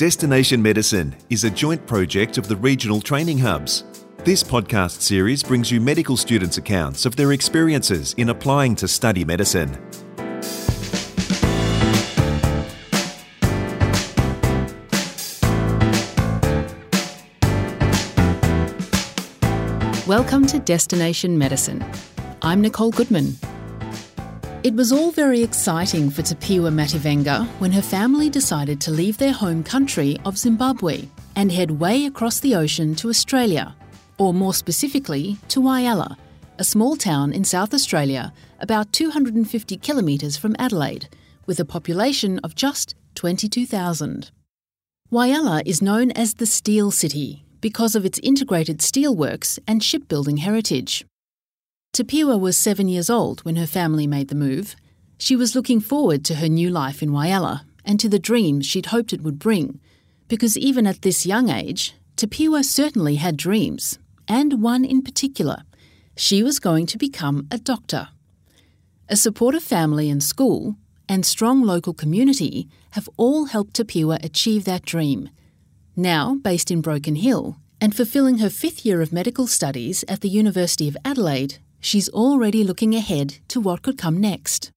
Destination Medicine is a joint project of the regional training hubs. This podcast series brings you medical students' accounts of their experiences in applying to study medicine. Welcome to Destination Medicine. I'm Nicole Goodman. It was all very exciting for Tapiwa Mativenga when her family decided to leave their home country of Zimbabwe and head way across the ocean to Australia, or more specifically to Whyalla, a small town in South Australia about 250 kilometres from Adelaide, with a population of just 22,000. Whyalla is known as the Steel City because of its integrated steelworks and shipbuilding heritage. Tapiwa was seven years old when her family made the move. She was looking forward to her new life in Whyalla and to the dreams she'd hoped it would bring, because even at this young age, Tapiwa certainly had dreams, and one in particular. She was going to become a doctor. A supportive family and school, and strong local community have all helped Tapiwa achieve that dream. Now based in Broken Hill and fulfilling her fifth year of medical studies at the University of Adelaide, she's already looking ahead to what could come next.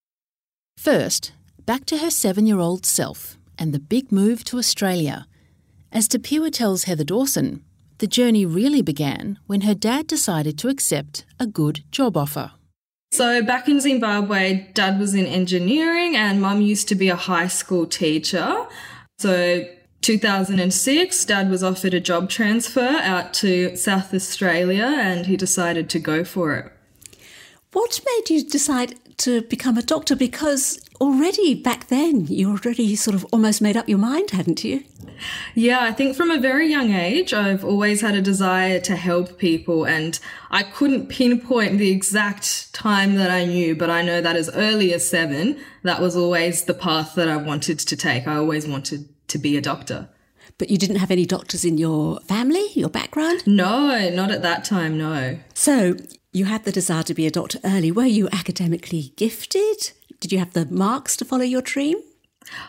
First, back to her seven year old self and the big move to Australia. As Tapiwa tells Heather Dawson, the journey really began when her dad decided to accept a good job offer. So, back in Zimbabwe, dad was in engineering and mum used to be a high school teacher. So, 2006, Dad was offered a job transfer out to South Australia and he decided to go for it. What made you decide to become a doctor? Because already back then, you already sort of almost made up your mind, hadn't you? Yeah, I think from a very young age, I've always had a desire to help people, and I couldn't pinpoint the exact time that I knew, but I know that as early as seven, that was always the path that I wanted to take. I always wanted to be a doctor. But you didn't have any doctors in your family, your background? No, not at that time, no. So you had the desire to be a doctor early. Were you academically gifted? Did you have the marks to follow your dream?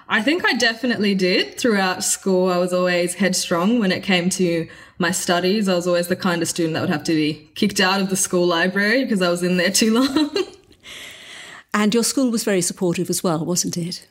I think I definitely did. Throughout school, I was always headstrong when it came to my studies. I was always the kind of student that would have to be kicked out of the school library because I was in there too long. and your school was very supportive as well, wasn't it?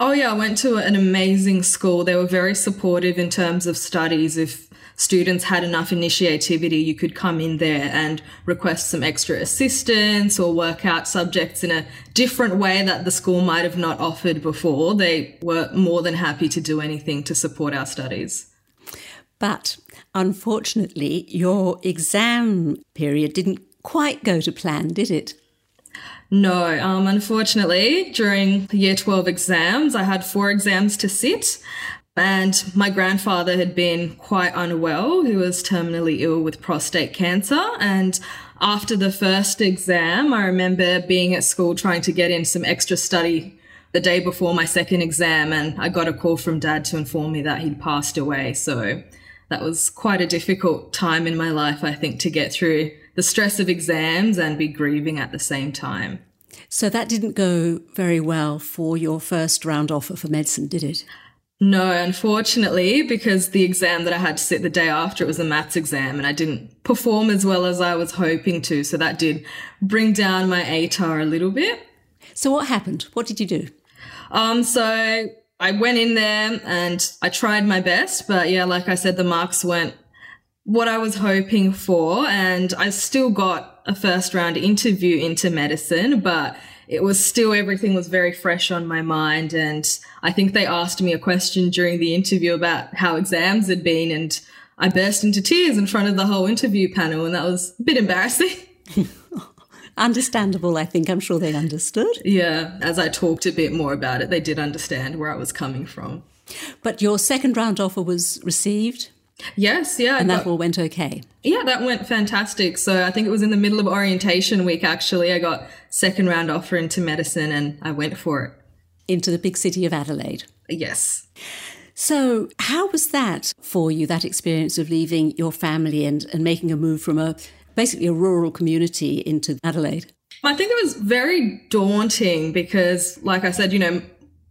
Oh, yeah, I went to an amazing school. They were very supportive in terms of studies. If students had enough initiativity, you could come in there and request some extra assistance or work out subjects in a different way that the school might have not offered before. They were more than happy to do anything to support our studies. But unfortunately, your exam period didn't quite go to plan, did it? No, um, unfortunately, during the year 12 exams, I had four exams to sit. And my grandfather had been quite unwell. He was terminally ill with prostate cancer. And after the first exam, I remember being at school trying to get in some extra study the day before my second exam. And I got a call from dad to inform me that he'd passed away. So that was quite a difficult time in my life, I think, to get through the stress of exams and be grieving at the same time. So that didn't go very well for your first round offer for medicine, did it? No, unfortunately, because the exam that I had to sit the day after it was a maths exam and I didn't perform as well as I was hoping to. So that did bring down my ATAR a little bit. So what happened? What did you do? Um, so I went in there and I tried my best, but yeah, like I said, the marks weren't what I was hoping for. And I still got a first round interview into medicine, but it was still everything was very fresh on my mind. And I think they asked me a question during the interview about how exams had been. And I burst into tears in front of the whole interview panel. And that was a bit embarrassing. Understandable, I think. I'm sure they understood. Yeah. As I talked a bit more about it, they did understand where I was coming from. But your second round offer was received? Yes, yeah. And that got, all went okay. Yeah, that went fantastic. So I think it was in the middle of orientation week, actually. I got second round offer into medicine and I went for it. Into the big city of Adelaide. Yes. So, how was that for you, that experience of leaving your family and, and making a move from a basically a rural community into Adelaide? I think it was very daunting because, like I said, you know,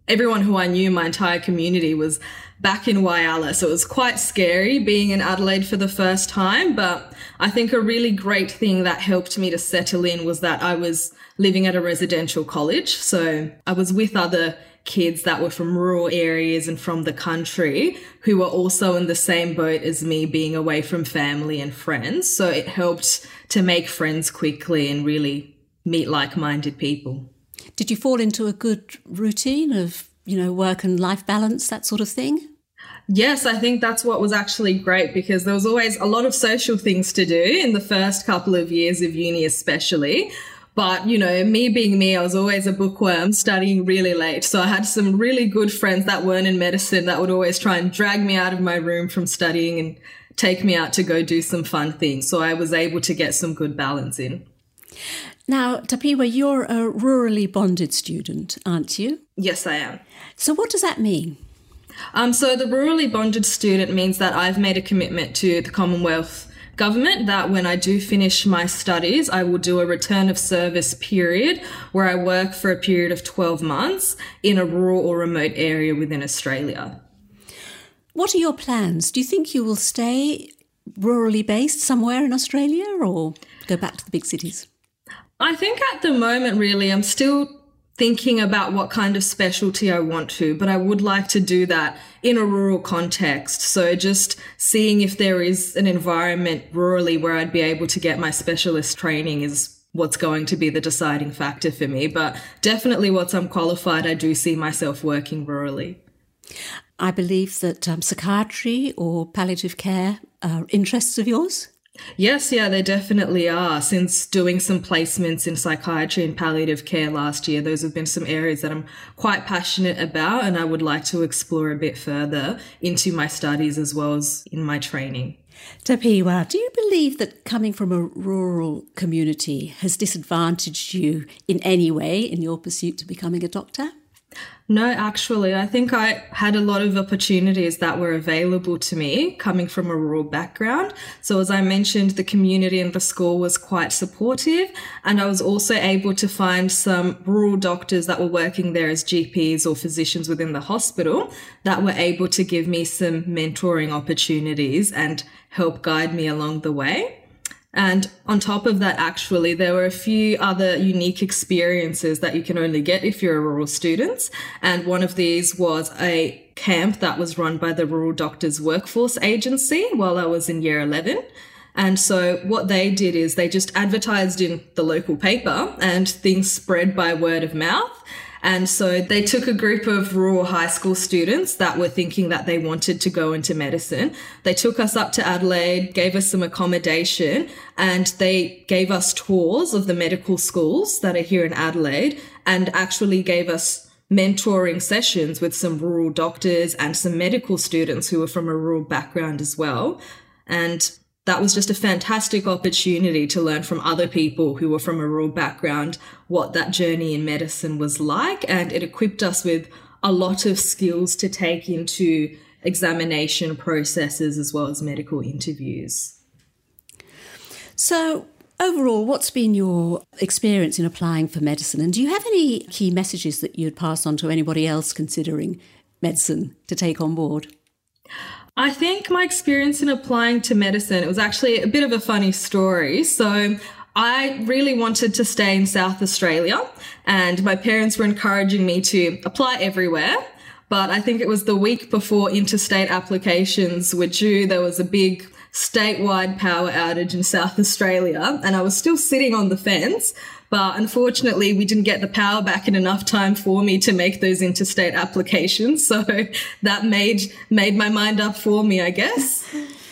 everyone who I knew, my entire community was back in Whyalla. So it was quite scary being in Adelaide for the first time. But I think a really great thing that helped me to settle in was that I was living at a residential college. So I was with other kids that were from rural areas and from the country who were also in the same boat as me being away from family and friends. So it helped to make friends quickly and really meet like-minded people. Did you fall into a good routine of, you know, work and life balance, that sort of thing? Yes, I think that's what was actually great because there was always a lot of social things to do in the first couple of years of uni, especially. But, you know, me being me, I was always a bookworm studying really late. So I had some really good friends that weren't in medicine that would always try and drag me out of my room from studying and take me out to go do some fun things. So I was able to get some good balance in. Now, Tapiwa, you're a rurally bonded student, aren't you? Yes, I am. So, what does that mean? Um, so, the rurally bonded student means that I've made a commitment to the Commonwealth government that when I do finish my studies, I will do a return of service period where I work for a period of 12 months in a rural or remote area within Australia. What are your plans? Do you think you will stay rurally based somewhere in Australia or go back to the big cities? I think at the moment, really, I'm still thinking about what kind of specialty I want to, but I would like to do that in a rural context. So just seeing if there is an environment rurally where I'd be able to get my specialist training is what's going to be the deciding factor for me. But definitely once I'm qualified, I do see myself working rurally. I believe that um, psychiatry or palliative care are interests of yours. Yes, yeah, they definitely are. Since doing some placements in psychiatry and palliative care last year, those have been some areas that I'm quite passionate about and I would like to explore a bit further into my studies as well as in my training. Tapiwa, do you believe that coming from a rural community has disadvantaged you in any way in your pursuit to becoming a doctor? No, actually, I think I had a lot of opportunities that were available to me coming from a rural background. So, as I mentioned, the community and the school was quite supportive, and I was also able to find some rural doctors that were working there as GPs or physicians within the hospital that were able to give me some mentoring opportunities and help guide me along the way. And on top of that, actually, there were a few other unique experiences that you can only get if you're a rural student. And one of these was a camp that was run by the Rural Doctors Workforce Agency while I was in year 11. And so what they did is they just advertised in the local paper and things spread by word of mouth. And so they took a group of rural high school students that were thinking that they wanted to go into medicine. They took us up to Adelaide, gave us some accommodation, and they gave us tours of the medical schools that are here in Adelaide and actually gave us mentoring sessions with some rural doctors and some medical students who were from a rural background as well. And that was just a fantastic opportunity to learn from other people who were from a rural background what that journey in medicine was like. And it equipped us with a lot of skills to take into examination processes as well as medical interviews. So, overall, what's been your experience in applying for medicine? And do you have any key messages that you'd pass on to anybody else considering medicine to take on board? I think my experience in applying to medicine, it was actually a bit of a funny story. So I really wanted to stay in South Australia and my parents were encouraging me to apply everywhere. But I think it was the week before interstate applications were due. There was a big statewide power outage in South Australia and I was still sitting on the fence. But unfortunately, we didn't get the power back in enough time for me to make those interstate applications. So that made made my mind up for me, I guess.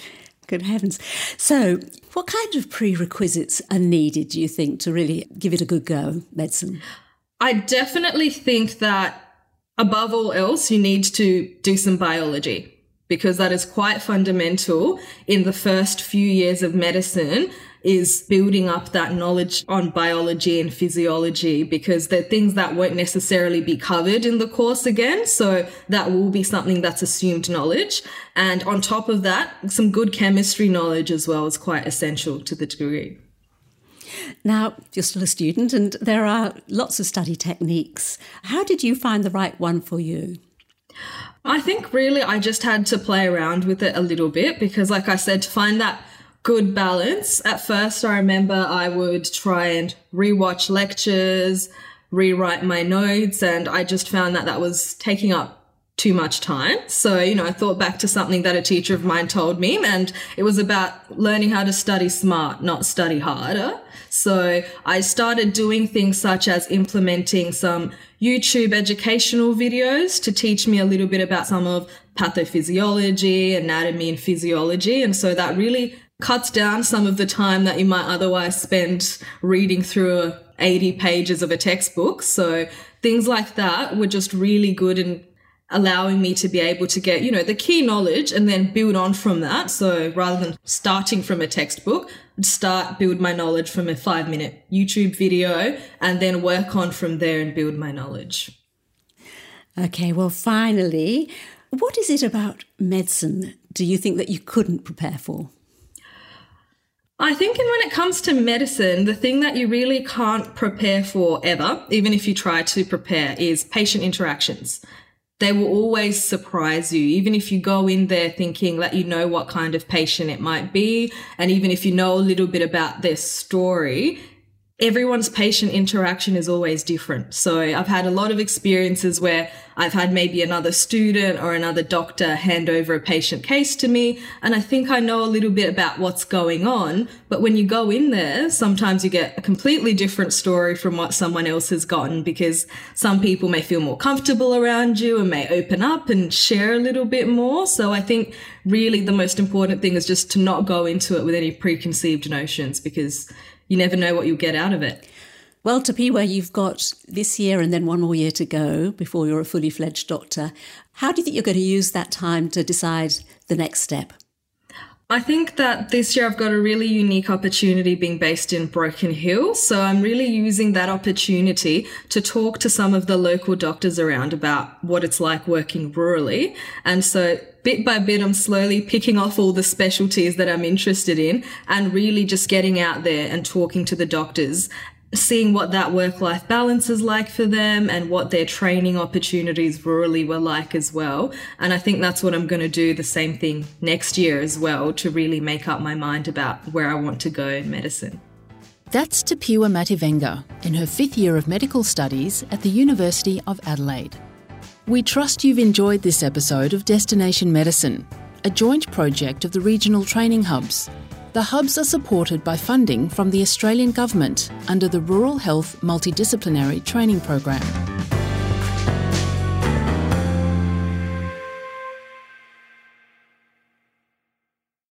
Good heavens. So, what kind of prerequisites are needed, do you think, to really give it a good go, medicine? I definitely think that above all else, you need to do some biology because that is quite fundamental in the first few years of medicine is building up that knowledge on biology and physiology because they're things that won't necessarily be covered in the course again. So that will be something that's assumed knowledge. And on top of that, some good chemistry knowledge as well is quite essential to the degree. Now, you're still a student and there are lots of study techniques. How did you find the right one for you? I think really I just had to play around with it a little bit because, like I said, to find that good balance, at first I remember I would try and rewatch lectures, rewrite my notes, and I just found that that was taking up too much time. So, you know, I thought back to something that a teacher of mine told me, and it was about learning how to study smart, not study harder. So I started doing things such as implementing some YouTube educational videos to teach me a little bit about some of pathophysiology, anatomy and physiology. And so that really cuts down some of the time that you might otherwise spend reading through 80 pages of a textbook. So things like that were just really good in allowing me to be able to get, you know, the key knowledge and then build on from that. So rather than starting from a textbook, I'd start build my knowledge from a five minute YouTube video and then work on from there and build my knowledge. Okay, well, finally, what is it about medicine do you think that you couldn't prepare for? I think and when it comes to medicine, the thing that you really can't prepare for ever, even if you try to prepare, is patient interactions they will always surprise you, even if you go in there thinking that you know what kind of patient it might be. And even if you know a little bit about their story, everyone's patient interaction is always different. So I've had a lot of experiences where I've had maybe another student or another doctor hand over a patient case to me. And I think I know a little bit about what's going on. But when you go in there, sometimes you get a completely different story from what someone else has gotten because some people may feel more comfortable around you and may open up and share a little bit more. So I think really the most important thing is just to not go into it with any preconceived notions because you never know what you'll get out of it. Well, Tapiwa, you've got this year and then one more year to go before you're a fully fledged doctor. How do you think you're going to use that time to decide the next step? I think that this year I've got a really unique opportunity being based in Broken Hill. So I'm really using that opportunity to talk to some of the local doctors around about what it's like working rurally. And so bit by bit, I'm slowly picking off all the specialties that I'm interested in and really just getting out there and talking to the doctors seeing what that work life balance is like for them and what their training opportunities rurally were like as well. And I think that's what I'm going to do the same thing next year as well to really make up my mind about where I want to go in medicine. That's Tapiwa Mativenga in her fifth year of medical studies at the University of Adelaide. We trust you've enjoyed this episode of Destination Medicine, a joint project of the regional training hubs the hubs are supported by funding from the Australian Government under the Rural Health Multidisciplinary Training Program.